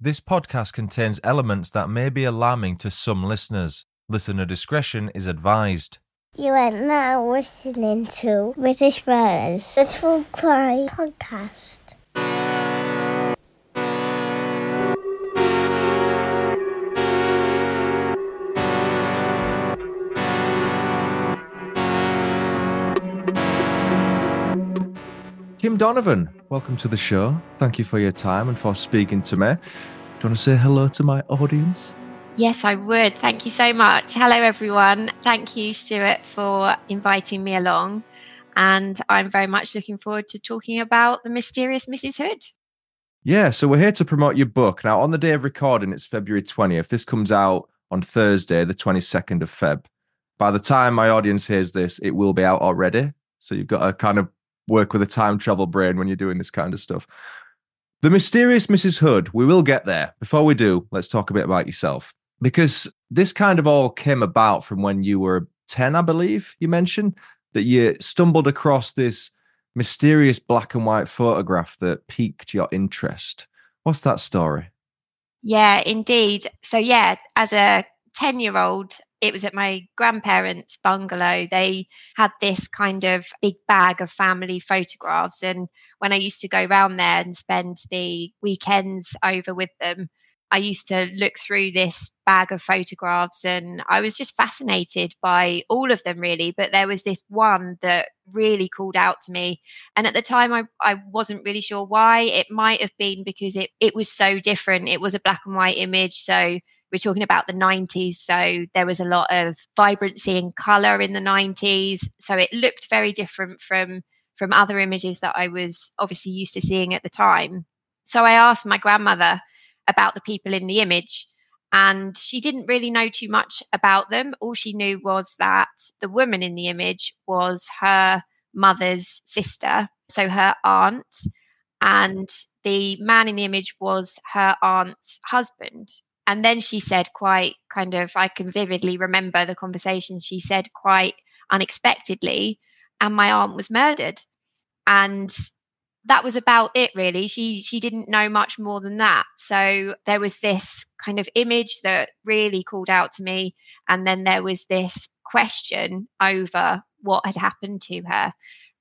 This podcast contains elements that may be alarming to some listeners. Listener discretion is advised. You are now listening to British Murders, the True Crime Podcast. Kim Donovan, welcome to the show. Thank you for your time and for speaking to me. Do you want to say hello to my audience? Yes, I would. Thank you so much. Hello, everyone. Thank you, Stuart, for inviting me along. And I'm very much looking forward to talking about the mysterious Mrs. Hood. Yeah, so we're here to promote your book. Now, on the day of recording, it's February 20th. This comes out on Thursday, the 22nd of Feb. By the time my audience hears this, it will be out already. So you've got to kind of work with a time travel brain when you're doing this kind of stuff. The mysterious Mrs. Hood, we will get there. Before we do, let's talk a bit about yourself. Because this kind of all came about from when you were 10, I believe you mentioned, that you stumbled across this mysterious black and white photograph that piqued your interest. What's that story? Yeah, indeed. So, yeah, as a 10 year old, it was at my grandparents' bungalow. They had this kind of big bag of family photographs. And when I used to go around there and spend the weekends over with them, I used to look through this bag of photographs and I was just fascinated by all of them, really. But there was this one that really called out to me. And at the time, I, I wasn't really sure why. It might have been because it, it was so different. It was a black and white image. So we're talking about the 90s. So there was a lot of vibrancy and color in the 90s. So it looked very different from from other images that I was obviously used to seeing at the time. So I asked my grandmother about the people in the image and she didn't really know too much about them. All she knew was that the woman in the image was her mother's sister, so her aunt, and the man in the image was her aunt's husband and then she said quite kind of i can vividly remember the conversation. She said quite unexpectedly and my aunt was murdered. And that was about it really. She she didn't know much more than that. So there was this kind of image that really called out to me. And then there was this question over what had happened to her.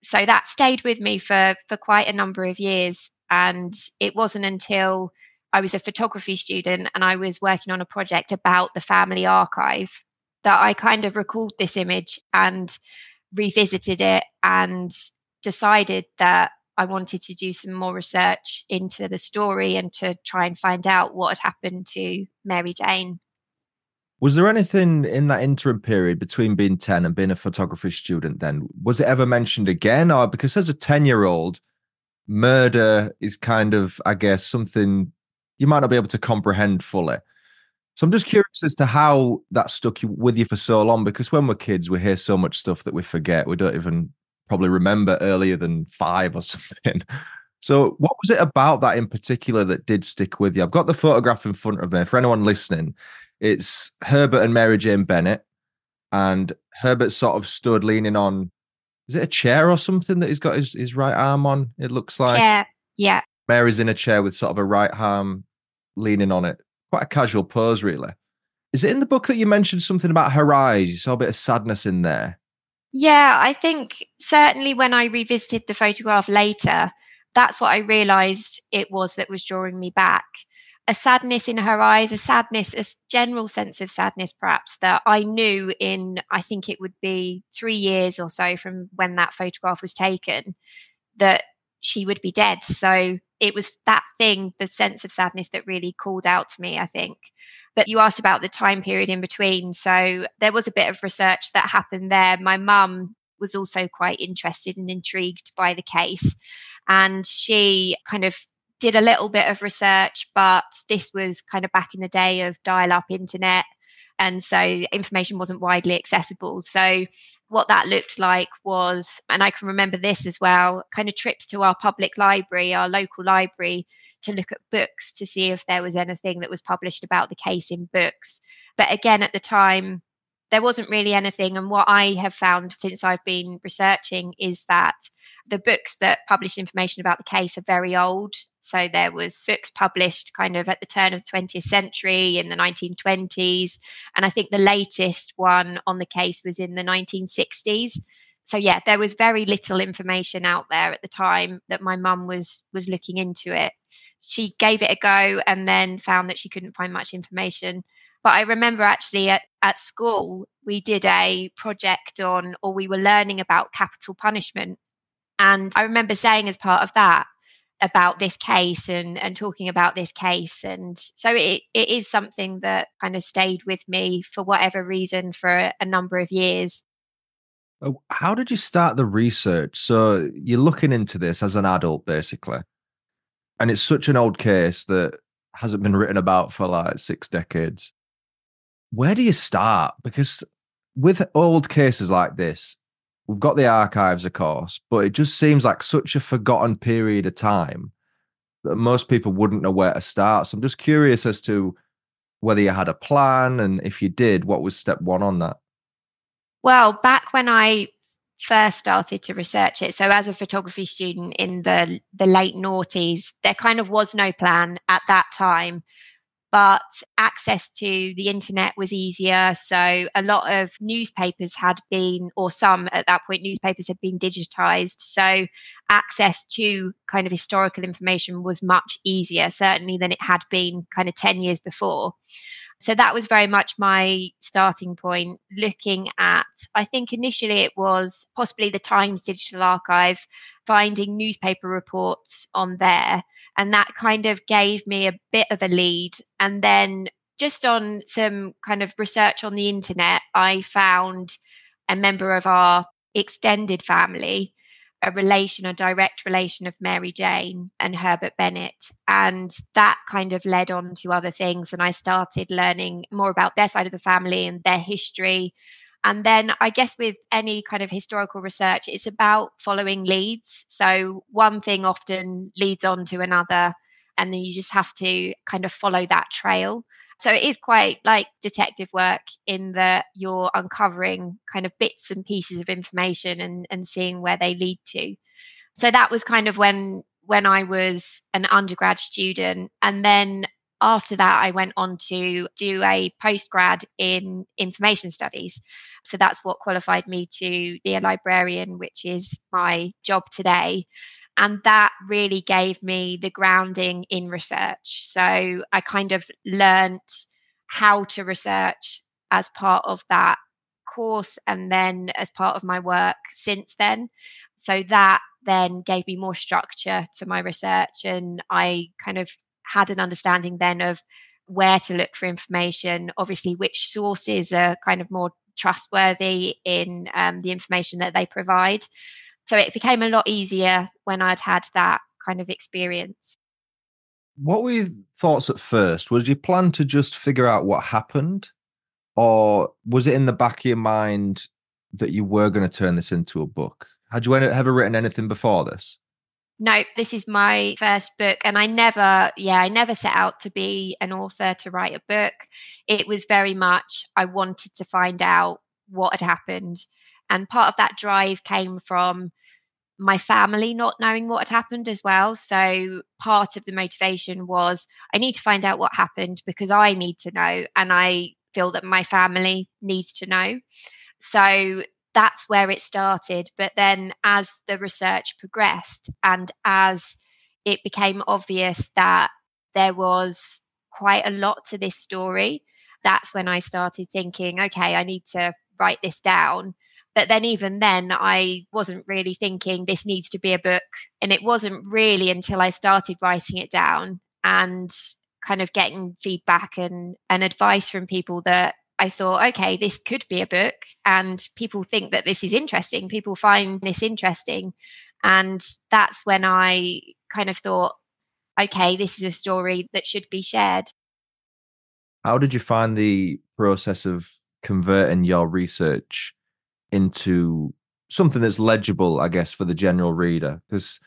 So that stayed with me for for quite a number of years. And it wasn't until I was a photography student and I was working on a project about the family archive that I kind of recalled this image and revisited it and decided that I wanted to do some more research into the story and to try and find out what had happened to Mary Jane. Was there anything in that interim period between being 10 and being a photography student then? Was it ever mentioned again? Or because as a 10 year old, murder is kind of, I guess, something you might not be able to comprehend fully. So I'm just curious as to how that stuck with you for so long, because when we're kids, we hear so much stuff that we forget. We don't even probably remember earlier than five or something. So, what was it about that in particular that did stick with you? I've got the photograph in front of me. For anyone listening, it's Herbert and Mary Jane Bennett, and Herbert sort of stood leaning on. Is it a chair or something that he's got his, his right arm on? It looks like. Yeah, yeah. Mary's in a chair with sort of a right arm leaning on it. Quite a casual pose, really. Is it in the book that you mentioned something about her eyes? You saw a bit of sadness in there. Yeah, I think certainly when I revisited the photograph later, that's what I realized it was that was drawing me back. A sadness in her eyes, a sadness, a general sense of sadness, perhaps, that I knew in, I think it would be three years or so from when that photograph was taken, that she would be dead. So it was that thing, the sense of sadness that really called out to me, I think. But you asked about the time period in between. So there was a bit of research that happened there. My mum was also quite interested and intrigued by the case. And she kind of did a little bit of research, but this was kind of back in the day of dial up internet. And so information wasn't widely accessible. So, what that looked like was, and I can remember this as well, kind of trips to our public library, our local library, to look at books to see if there was anything that was published about the case in books. But again, at the time, there wasn't really anything. And what I have found since I've been researching is that the books that publish information about the case are very old. So there was books published kind of at the turn of the 20th century in the 1920s. And I think the latest one on the case was in the 1960s. So yeah, there was very little information out there at the time that my mum was was looking into it. She gave it a go and then found that she couldn't find much information. But I remember actually at, at school, we did a project on, or we were learning about capital punishment. And I remember saying as part of that about this case and, and talking about this case. And so it, it is something that kind of stayed with me for whatever reason for a, a number of years. Oh, how did you start the research? So you're looking into this as an adult, basically. And it's such an old case that hasn't been written about for like six decades where do you start? Because with old cases like this, we've got the archives, of course, but it just seems like such a forgotten period of time that most people wouldn't know where to start. So I'm just curious as to whether you had a plan and if you did, what was step one on that? Well, back when I first started to research it, so as a photography student in the the late noughties, there kind of was no plan at that time but access to the internet was easier. So a lot of newspapers had been, or some at that point, newspapers had been digitized. So access to kind of historical information was much easier, certainly than it had been kind of 10 years before. So that was very much my starting point, looking at, I think initially it was possibly the Times Digital Archive, finding newspaper reports on there and that kind of gave me a bit of a lead. And then just on some kind of research on the internet, I found a member of our extended family, a relation, a direct relation of Mary Jane and Herbert Bennett. And that kind of led on to other things. And I started learning more about their side of the family and their history and then I guess with any kind of historical research, it's about following leads. So one thing often leads on to another, and then you just have to kind of follow that trail. So it is quite like detective work in that you're uncovering kind of bits and pieces of information and, and seeing where they lead to. So that was kind of when when I was an undergrad student. And then after that, I went on to do a postgrad in information studies. So that's what qualified me to be a librarian, which is my job today. And that really gave me the grounding in research. So I kind of learned how to research as part of that course and then as part of my work since then. So that then gave me more structure to my research and I kind of had an understanding then of where to look for information, obviously, which sources are kind of more trustworthy in um, the information that they provide. So it became a lot easier when I'd had that kind of experience. What were your thoughts at first? Was your plan to just figure out what happened? Or was it in the back of your mind that you were going to turn this into a book? Had you ever written anything before this? No, this is my first book. And I never, yeah, I never set out to be an author to write a book. It was very much, I wanted to find out what had happened. And part of that drive came from my family not knowing what had happened as well. So part of the motivation was I need to find out what happened because I need to know. And I feel that my family needs to know. So that's where it started. But then as the research progressed and as it became obvious that there was quite a lot to this story, that's when I started thinking, okay, I need to write this down. But then, even then, I wasn't really thinking this needs to be a book. And it wasn't really until I started writing it down and kind of getting feedback and, and advice from people that I thought, okay, this could be a book, and people think that this is interesting. People find this interesting. And that's when I kind of thought, okay, this is a story that should be shared. How did you find the process of converting your research into something that's legible, I guess, for the general reader? Because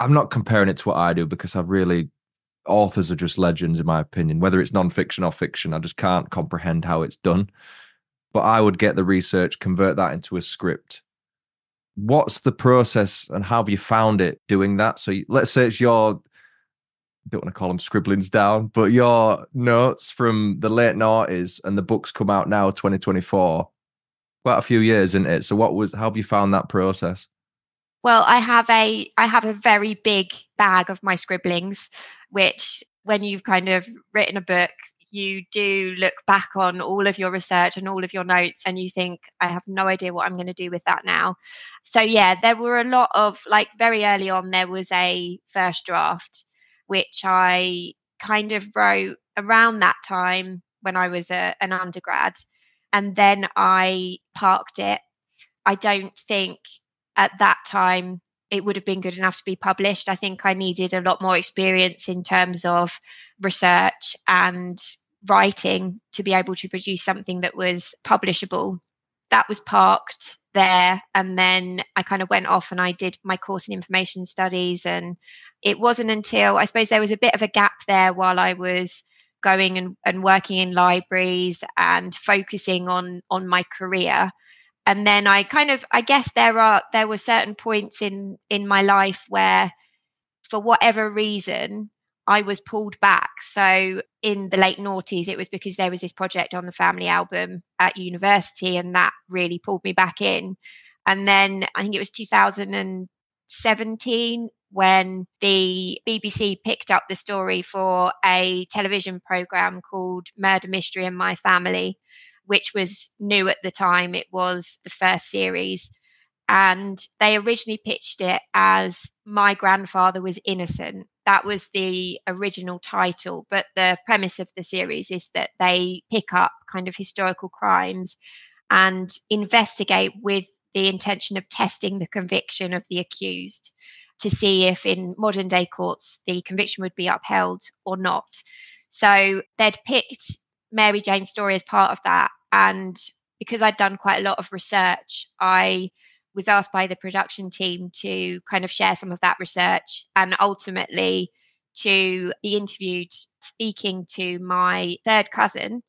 I'm not comparing it to what I do because I've really authors are just legends in my opinion. Whether it's non-fiction or fiction i just can't comprehend how it's done. But i would get the research convert that into a script. What's the process and how have you found it doing that? So let's say it's your don't want to call them scribblings down but your notes from the late noughties and the books come out now 2024 quite a few years in it? So what was how have you found that process? Well, I have a I have a very big bag of my scribblings, which when you've kind of written a book, you do look back on all of your research and all of your notes and you think i have no idea what i'm going to do with that now. So yeah there were a lot of like very early on there was a first draft which i kind of wrote around that time when i was a, an undergrad and then i parked it. I don't think at that time it would have been good enough to be published. I think I needed a lot more experience in terms of research and writing to be able to produce something that was publishable. That was parked there. And then I kind of went off and I did my course in information studies. And it wasn't until I suppose there was a bit of a gap there while I was going and, and working in libraries and focusing on on my career and then I kind of I guess there are there were certain points in in my life where for whatever reason I was pulled back. So in the late noughties, it was because there was this project on the family album at university, and that really pulled me back in. And then I think it was 2017 when the BBC picked up the story for a television program called Murder Mystery in My Family which was new at the time. It was the first series. And they originally pitched it as My Grandfather Was Innocent. That was the original title. But the premise of the series is that they pick up kind of historical crimes and investigate with the intention of testing the conviction of the accused to see if in modern day courts the conviction would be upheld or not. So they'd picked Mary Jane's story as part of that. And because I'd done quite a lot of research, I was asked by the production team to kind of share some of that research and ultimately to be interviewed speaking to my third cousin,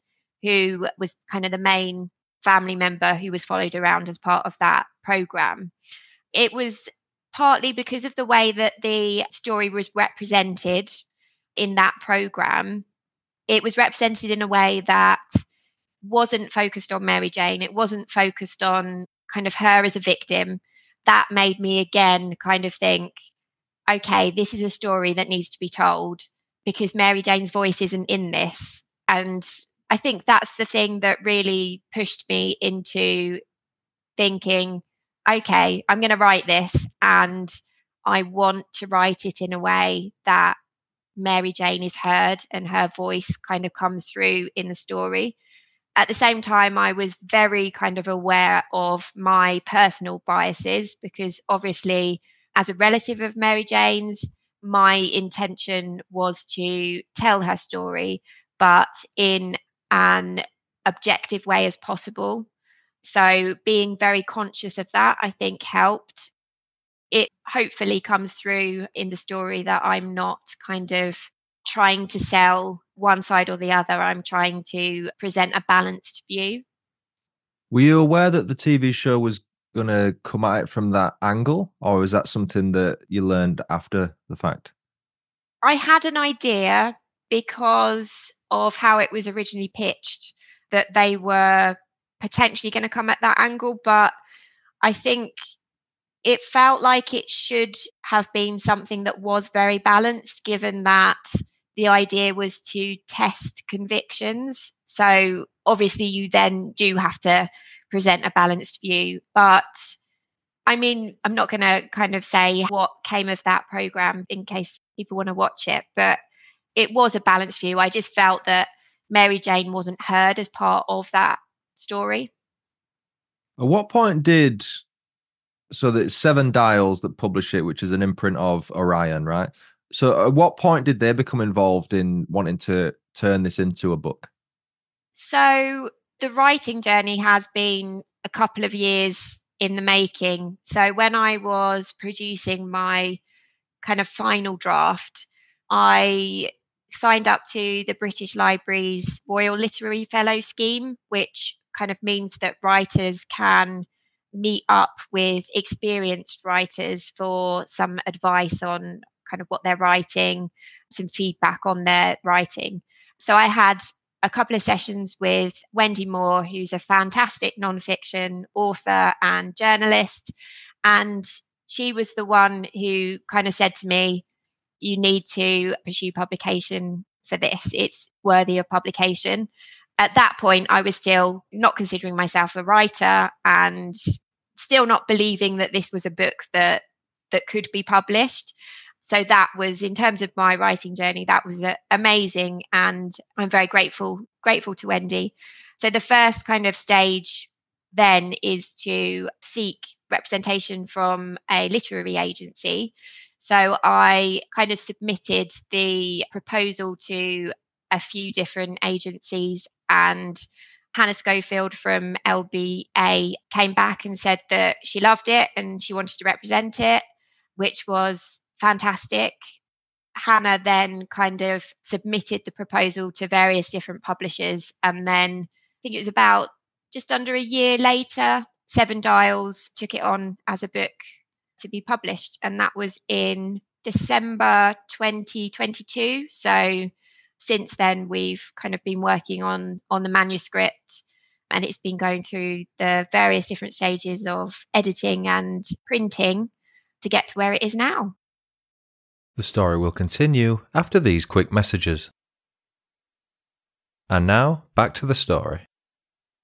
who was kind of the main family member who was followed around as part of that program. It was partly because of the way that the story was represented in that program it was represented in a way that wasn't focused on Mary Jane. It wasn't focused on kind of her as a victim. That made me again kind of think, okay, this is a story that needs to be told because Mary Jane's voice isn't in this. And I think that's the thing that really pushed me into thinking, okay, I'm going to write this and I want to write it in a way that Mary Jane is heard and her voice kind of comes through in the story. At the same time, I was very kind of aware of my personal biases because obviously, as a relative of Mary Jane's, my intention was to tell her story, but in an objective way as possible. So, being very conscious of that, I think helped it hopefully comes through in the story that I'm not kind of trying to sell one side or the other. I'm trying to present a balanced view. Were you aware that the TV show was going to come at it from that angle, or was that something that you learned after the fact? I had an idea because of how it was originally pitched that they were potentially going to come at that angle, but I think it felt like it should have been something that was very balanced, given that the idea was to test convictions. So obviously, you then do have to present a balanced view. But I mean, I'm not going to kind of say what came of that program in case people want to watch it, but it was a balanced view. I just felt that Mary Jane wasn't heard as part of that story. At what point did so there's Seven Dials that publish it, which is an imprint of Orion, right? So, at what point did they become involved in wanting to turn this into a book? So, the writing journey has been a couple of years in the making. So, when I was producing my kind of final draft, I signed up to the British Library's Royal Literary Fellow Scheme, which kind of means that writers can meet up with experienced writers for some advice on kind of what they're writing, some feedback on their writing. So I had a couple of sessions with Wendy Moore, who's a fantastic nonfiction author and journalist. And she was the one who kind of said to me, You need to pursue publication for this. It's worthy of publication. At that point, I was still not considering myself a writer and still not believing that this was a book that that could be published so that was in terms of my writing journey that was uh, amazing and i'm very grateful grateful to wendy. So the first kind of stage then is to seek representation from a literary agency. So i kind of submitted the proposal to a few different agencies and Hannah Schofield from LBA came back and said that she loved it and she wanted to represent it, which was fantastic. Hannah then kind of submitted the proposal to various different publishers. And then I think it was about just under a year later, Seven Dials took it on as a book to be published. And that was in December 2022. So since then, we've kind of been working on, on the manuscript and it's been going through the various different stages of editing and printing to get to where it is now. The story will continue after these quick messages. And now, back to the story.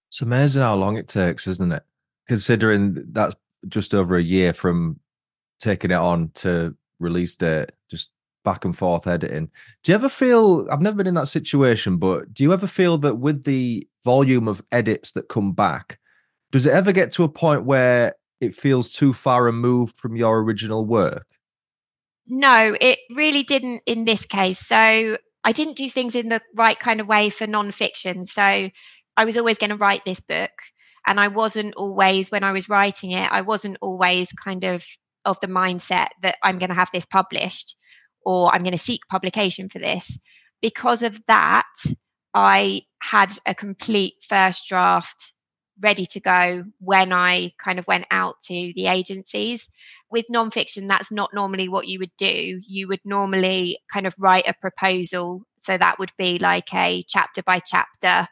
It's amazing how long it takes, isn't it? Considering that's just over a year from taking it on to release date, just back and forth editing. Do you ever feel, I've never been in that situation, but do you ever feel that with the volume of edits that come back, does it ever get to a point where it feels too far removed from your original work? No, it really didn't in this case. So I didn't do things in the right kind of way for nonfiction. So I was always going to write this book. And I wasn't always, when I was writing it, I wasn't always kind of of the mindset that I'm going to have this published or I'm going to seek publication for this. Because of that, I had a complete first draft ready to go when I kind of went out to the agencies. With nonfiction, that's not normally what you would do. You would normally kind of write a proposal. So that would be like a chapter by chapter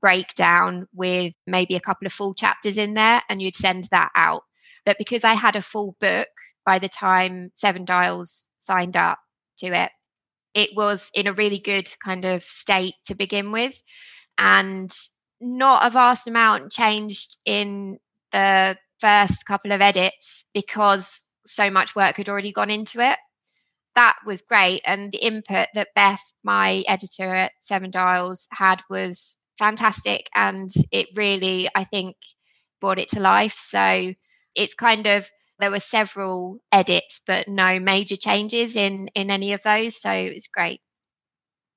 breakdown with maybe a couple of full chapters in there, and you'd send that out. But because I had a full book by the time Seven Dials signed up to it, it was in a really good kind of state to begin with. And not a vast amount changed in the first couple of edits because so much work had already gone into it. That was great. And the input that Beth, my editor at Seven Dials, had was fantastic. And it really, I think, brought it to life. So it's kind of there were several edits, but no major changes in in any of those. So it was great.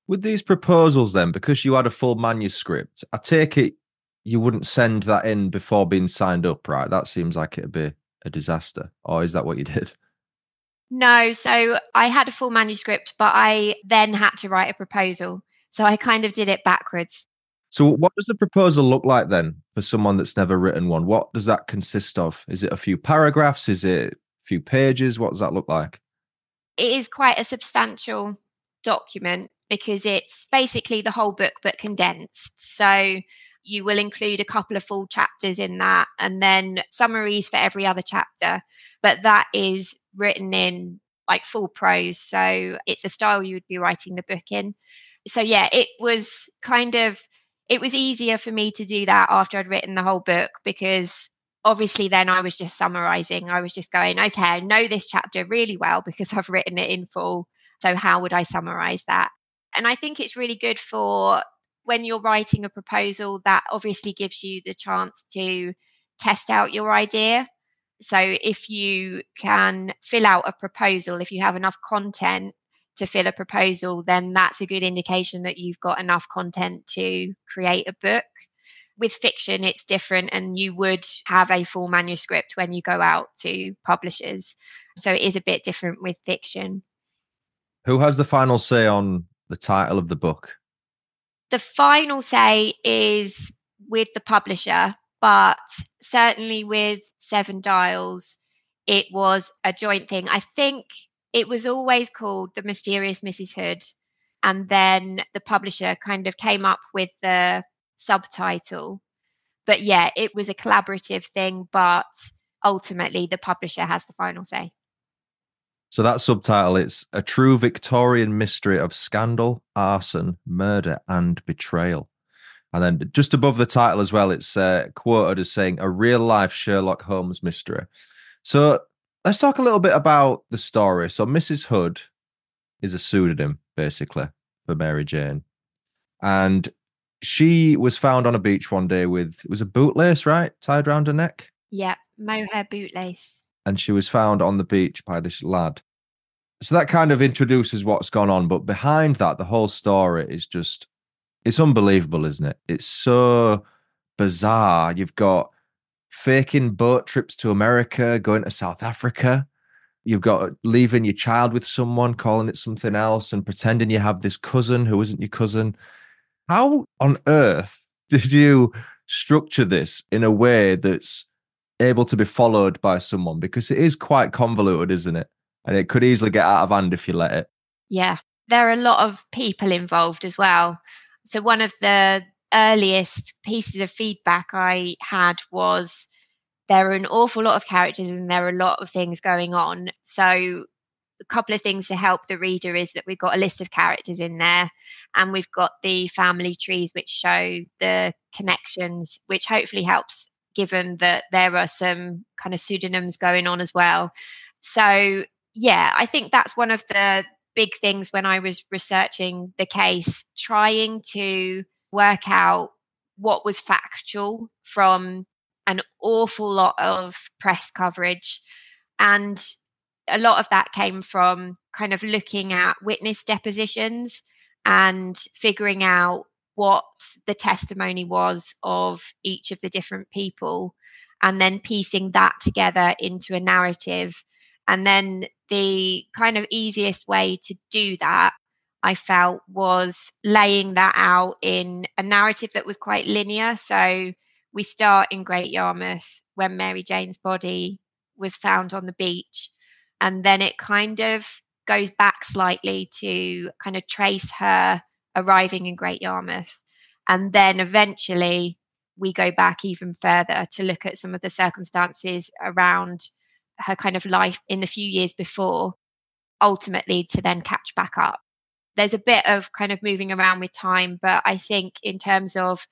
With these proposals, then, because you had a full manuscript, I take it you wouldn't send that in before being signed up, right? That seems like it'd be a disaster. Or is that what you did? No, so I had a full manuscript, but I then had to write a proposal. So I kind of did it backwards. So, what does the proposal look like then for someone that's never written one? What does that consist of? Is it a few paragraphs? Is it a few pages? What does that look like? It is quite a substantial document because it's basically the whole book but condensed. So, you will include a couple of full chapters in that and then summaries for every other chapter. But that is written in like full prose. So, it's a style you would be writing the book in. So, yeah, it was kind of it was easier for me to do that after I'd written the whole book because obviously then I was just summarizing. I was just going, okay, I know this chapter really well because I've written it in full. So how would I summarize that? And I think it's really good for when you're writing a proposal that obviously gives you the chance to test out your idea. So if you can fill out a proposal, if you have enough content, to fill a proposal, then that's a good indication that you've got enough content to create a book. With fiction, it's different, and you would have a full manuscript when you go out to publishers. So it is a bit different with fiction. Who has the final say on the title of the book? The final say is with the publisher, but certainly with Seven Dials, it was a joint thing. I think it was always called The Mysterious Mrs. Hood. And then the publisher kind of came up with the subtitle. But yeah, it was a collaborative thing, but ultimately the publisher has the final say. So that subtitle it's a true Victorian mystery of scandal, arson, murder, and betrayal. And then just above the title as well, it's uh, quoted as saying a real life Sherlock Holmes mystery. So let's talk a little bit about the story. So Mrs. Hood is a pseudonym basically for Mary Jane, and she was found on a beach one day with it was a bootlace, right, tied around her neck. Yeah, mohair bootlace and she was found on the beach by this lad. So that kind of introduces what's gone on, but behind that, the whole story is just it's unbelievable, isn't it? It's so bizarre. You've got faking boat trips to America, going to South Africa. You've got leaving your child with someone, calling it something else, and pretending you have this cousin who isn't your cousin. How on earth did you structure this in a way that's able to be followed by someone because it is quite convoluted, isn't it? And it could easily get out of hand if you let it. Yeah, there are a lot of people involved as well. So, one of the earliest pieces of feedback I had was there are an awful lot of characters and there are a lot of things going on. So, a couple of things to help the reader is that we've got a list of characters in there and we've got the family trees which show the connections, which hopefully helps given that there are some kind of pseudonyms going on as well. So, yeah, I think that's one of the big things when I was researching the case, trying to work out what was factual from an awful lot of press coverage. And a lot of that came from kind of looking at witness depositions and figuring out what the testimony was of each of the different people and then piecing that together into a narrative. And then the kind of easiest way to do that, I felt, was laying that out in a narrative that was quite linear. So we start in Great Yarmouth when Mary Jane's body was found on the beach. And then it kind of goes back slightly to kind of trace her arriving in Great Yarmouth. And then eventually we go back even further to look at some of the circumstances around her kind of life in the few years before, ultimately to then catch back up. There's a bit of kind of moving around with time, but I think in terms of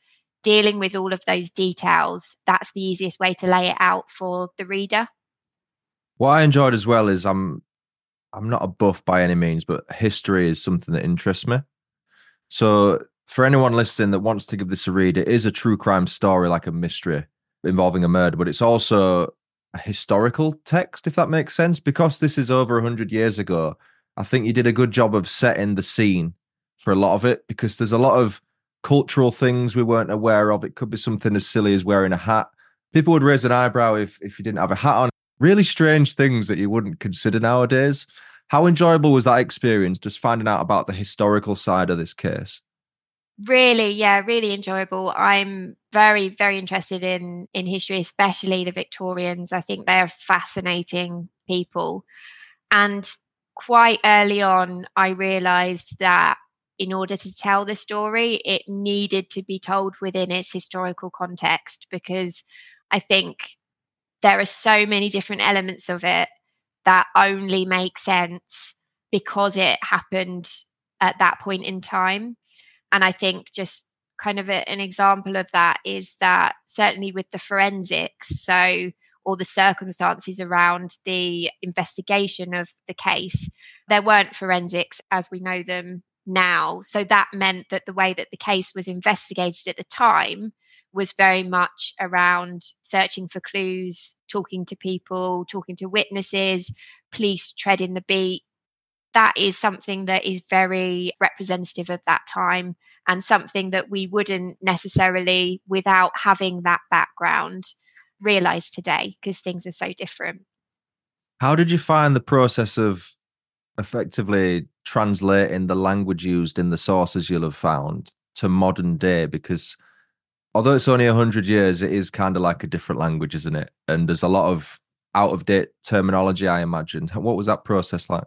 dealing with all of those details, that's the easiest way to lay it out for the reader. What I enjoyed as well is I'm I'm not a buff by any means, but history is something that interests me. So for anyone listening that wants to give this a read, it is a true crime story, like a mystery involving a murder, but it's also a historical text, if that makes sense. Because this is over 100 years ago, I think you did a good job of setting the scene for a lot of it because there's a lot of cultural things we weren't aware of. It could be something as silly as wearing a hat. People would raise an eyebrow if, if you didn't have a hat on. Really strange things that you wouldn't consider nowadays. How enjoyable was that experience just finding out about the historical side of this case? Really, yeah, really enjoyable. I'm very, very interested in in history, especially the Victorians. I think they are fascinating people. And quite early on, I realized that in order to tell the story, it needed to be told within its historical context because I think there are so many different elements of it that only makes sense because it happened at that point in time. And I think just kind of a, an example of that is that certainly with the forensics, so all the circumstances around the investigation of the case, there weren't forensics as we know them now. So that meant that the way that the case was investigated at the time was very much around searching for clues, talking to people, talking to witnesses, police treading the beat. that is something that is very representative of that time and something that we wouldn't necessarily, without having that background, realize today because things are so different. How did you find the process of effectively translating the language used in the sources you'll have found to modern day? Because although it's only 100 years, it is kind of like a different language, isn't it? And there's a lot of out of date terminology, I imagine. What was that process like?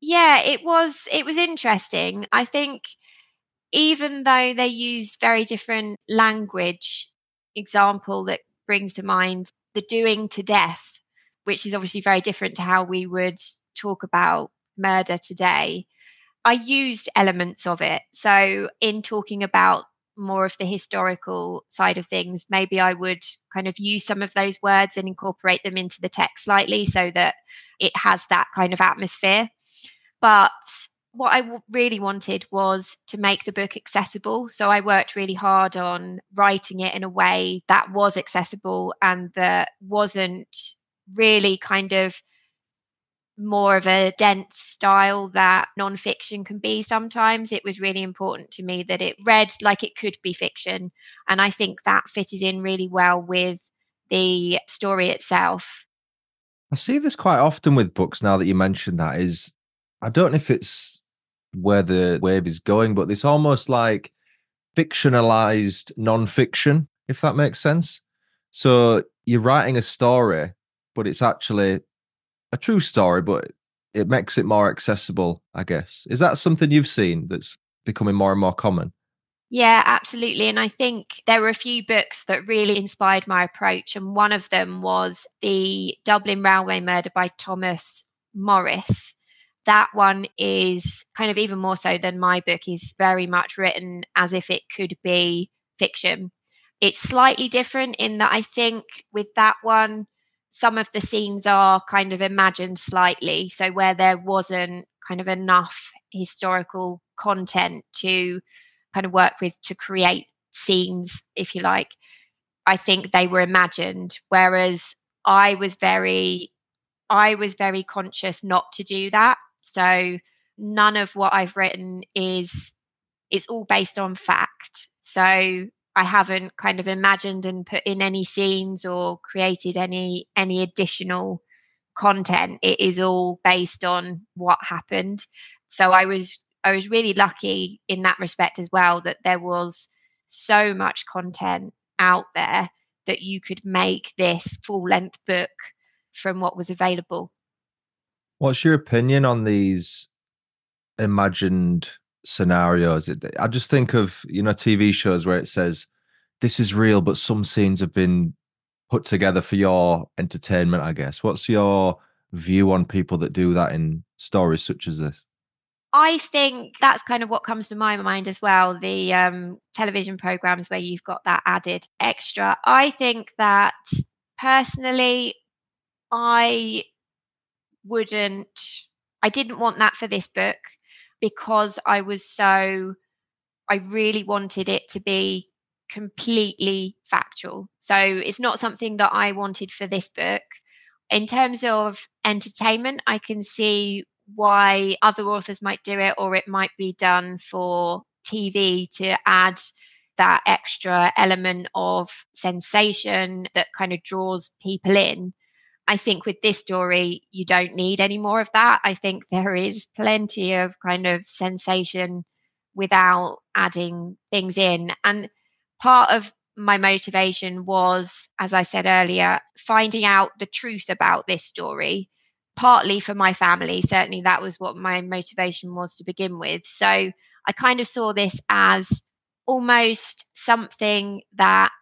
Yeah, it was it was interesting. I think even though they used very different language, example that brings to mind the doing to death, which is obviously very different to how we would talk about murder today. I used elements of it. So, in talking about more of the historical side of things, maybe I would kind of use some of those words and incorporate them into the text slightly so that it has that kind of atmosphere. But what I w- really wanted was to make the book accessible. So I worked really hard on writing it in a way that was accessible and that wasn't really kind of more of a dense style that nonfiction can be sometimes. It was really important to me that it read like it could be fiction. And I think that fitted in really well with the story itself. I see this quite often with books now that you mentioned that is I don't know if it's where the wave is going, but it's almost like fictionalized nonfiction, if that makes sense. So you're writing a story, but it's actually a true story, but it makes it more accessible, I guess. Is that something you've seen that's becoming more and more common? Yeah, absolutely. And I think there were a few books that really inspired my approach. And one of them was The Dublin Railway Murder by Thomas Morris that one is kind of even more so than my book is very much written as if it could be fiction. It's slightly different in that I think with that one, some of the scenes are kind of imagined slightly. So where there wasn't kind of enough historical content to kind of work with to create scenes, if you like, I think they were imagined. Whereas I was very I was very conscious not to do that. So none of what I've written is it's all based on fact. So I haven't kind of imagined and put in any scenes or created any any additional content. It is all based on what happened. So I was I was really lucky in that respect as well that there was so much content out there that you could make this full length book from what was available. What's your opinion on these imagined scenarios? It, I just think of you know TV shows where it says this is real, but some scenes have been put together for your entertainment. I guess. What's your view on people that do that in stories such as this? I think that's kind of what comes to my mind as well. The um, television programs where you've got that added extra. I think that personally, I wouldn't, I didn't want that for this book because I was so, I really wanted it to be completely factual. So it's not something that I wanted for this book. In terms of entertainment, I can see why other authors might do it, or it might be done for TV to add that extra element of sensation that kind of draws people in. I think with this story, you don't need any more of that. I think there is plenty of kind of sensation without adding things in. And part of my motivation was, as I said earlier, finding out the truth about this story, partly for my family. Certainly, that was what my motivation was to begin with. So I kind of saw this as almost something that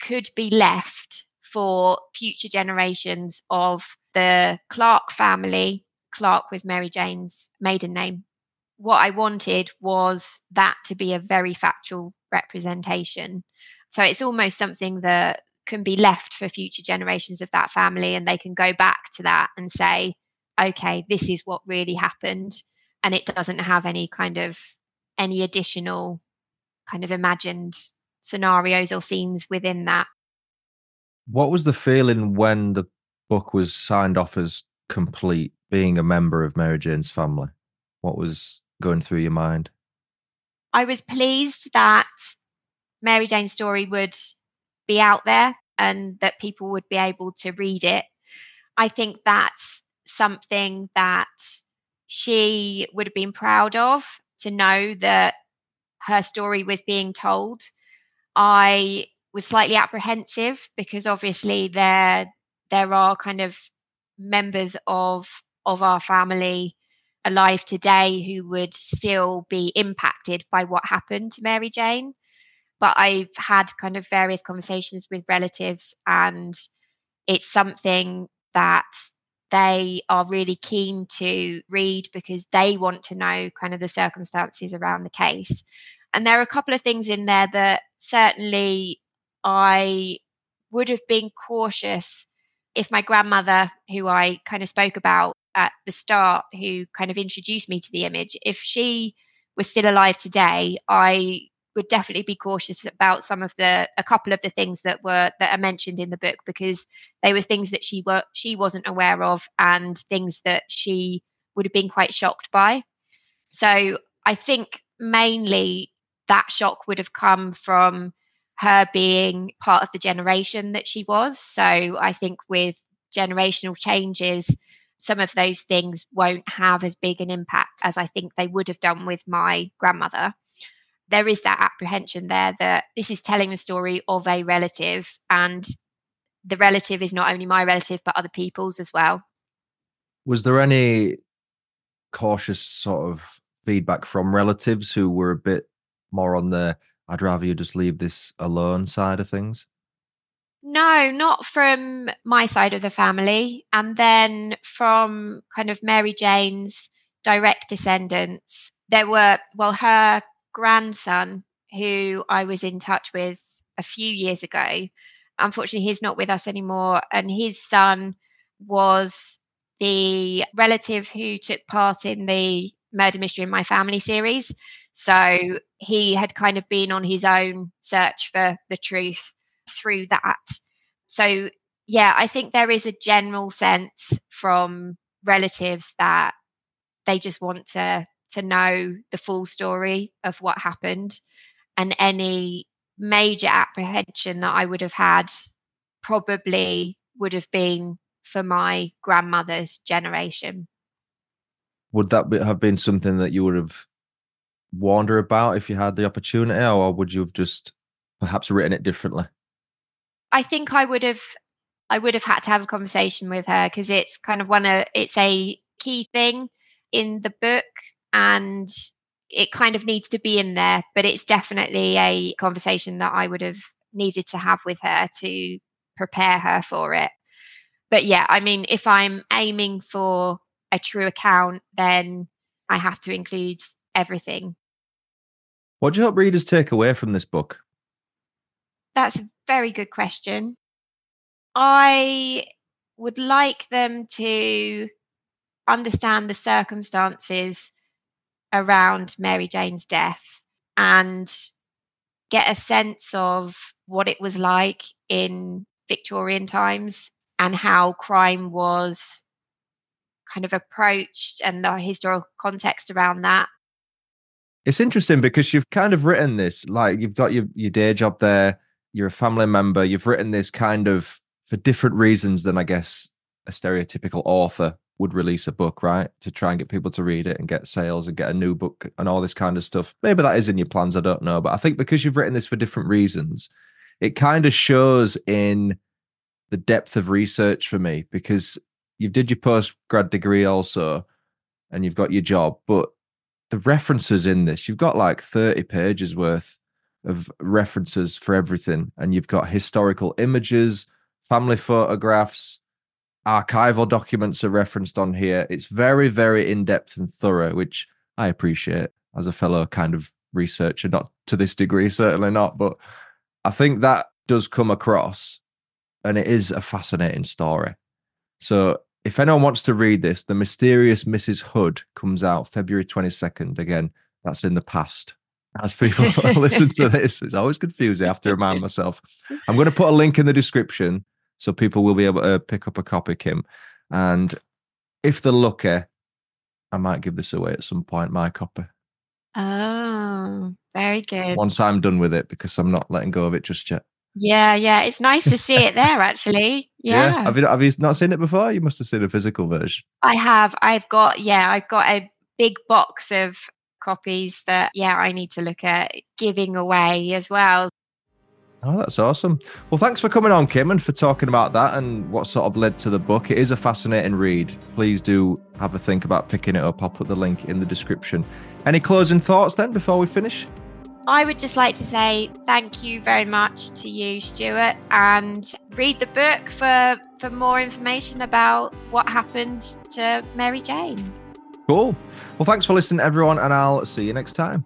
could be left for future generations of the Clark family. Clark was Mary Jane's maiden name. What I wanted was that to be a very factual representation. So it's almost something that can be left for future generations of that family and they can go back to that and say, okay, this is what really happened. And it doesn't have any kind of any additional kind of imagined scenarios or scenes within that. What was the feeling when the book was signed off as complete? being a member of Mary Jane's family? What was going through your mind? I was pleased that Mary Jane's story would be out there and that people would be able to read it. I think that's something that she would have been proud of to know that her story was being told. I was slightly apprehensive because obviously there there are kind of members of of our family alive today who would still be impacted by what happened to Mary Jane. But I've had kind of various conversations with relatives, and it's something that they are really keen to read because they want to know kind of the circumstances around the case. And there are a couple of things in there that certainly I would have been cautious if my grandmother, who I kind of spoke about at the start, who kind of introduced me to the image, if she was still alive today, I would definitely be cautious about some of the a couple of the things that were that are mentioned in the book because they were things that she were she wasn't aware of and things that she would have been quite shocked by. So I think mainly that shock would have come from her being part of the generation that she was. So I think with generational changes, some of those things won't have as big an impact as I think they would have done with my grandmother. There is that apprehension there that this is telling the story of a relative, and the relative is not only my relative, but other people's as well. Was there any cautious sort of feedback from relatives who were a bit more on the I'd rather you just leave this alone side of things? No, not from my side of the family. And then from kind of Mary Jane's direct descendants, there were, well, her grandson, who I was in touch with a few years ago. Unfortunately, he's not with us anymore. And his son was the relative who took part in the Murder Mystery and My Family series. So he had kind of been on his own search for the truth through that. So, yeah, I think there is a general sense from relatives that they just want to to know the full story of what happened and any major apprehension that I would have had probably would have been for my grandmother's generation. Would that have been something that you would have warned her about if you had the opportunity, or would you have just perhaps written it differently? I think I would have I would have had to have a conversation with her because it's kind of one of it's a key thing in the book and it kind of needs to be in there, but it's definitely a conversation that I would have needed to have with her to prepare her for it. But yeah, I mean, if I'm aiming for a true account, then I have to include everything. What do you hope readers take away from this book? That's a very good question. I would like them to understand the circumstances around Mary Jane's death and get a sense of what it was like in Victorian times and how crime was kind of approached and the historical context around that. It's interesting because you've kind of written this, like you've got your, your day job there, you're a family member, you've written this kind of for different reasons than I guess a stereotypical author would release a book, right? To try and get people to read it and get sales and get a new book and all this kind of stuff. Maybe that is in your plans, I don't know. But I think because you've written this for different reasons, it kind of shows in the depth of research for me because you've did your post grad degree also and you've got your job, but the references in this, you've got like 30 pages worth of references for everything. And you've got historical images, family photographs, archival documents are referenced on here. It's very, very in depth and thorough, which I appreciate as a fellow kind of researcher, not to this degree, certainly not. But I think that does come across and it is a fascinating story. So if anyone wants to read this, The Mysterious Mrs. Hood comes out February 22nd. Again, that's in the past. As people listen to this, it's always confusing. I have to remind myself. I'm going to put a link in the description so people will be able to pick up a copy, Kim. And if they're lucky, I might give this away at some point. My copy. Oh, very good. Once I'm done with it, because I'm not letting go of it just yet. Yeah, yeah. It's nice to see it there, actually. Yeah. Have you have you not seen it before? You must have seen a physical version. I have. I've got, yeah, I've got a big box of copies that, yeah, I need to look at giving away as well. Oh, that's awesome. Well, thanks for coming on, Kim, and for talking about that and what sort of led to the book. It is a fascinating read. Please do have a think about picking it up. I'll put the link in the description. Any closing thoughts then before we finish? I would just like to say thank you very much to you, Stuart, and read the book for, for more information about what happened to Mary Jane. Cool. Well, thanks for listening, everyone, and I'll see you next time.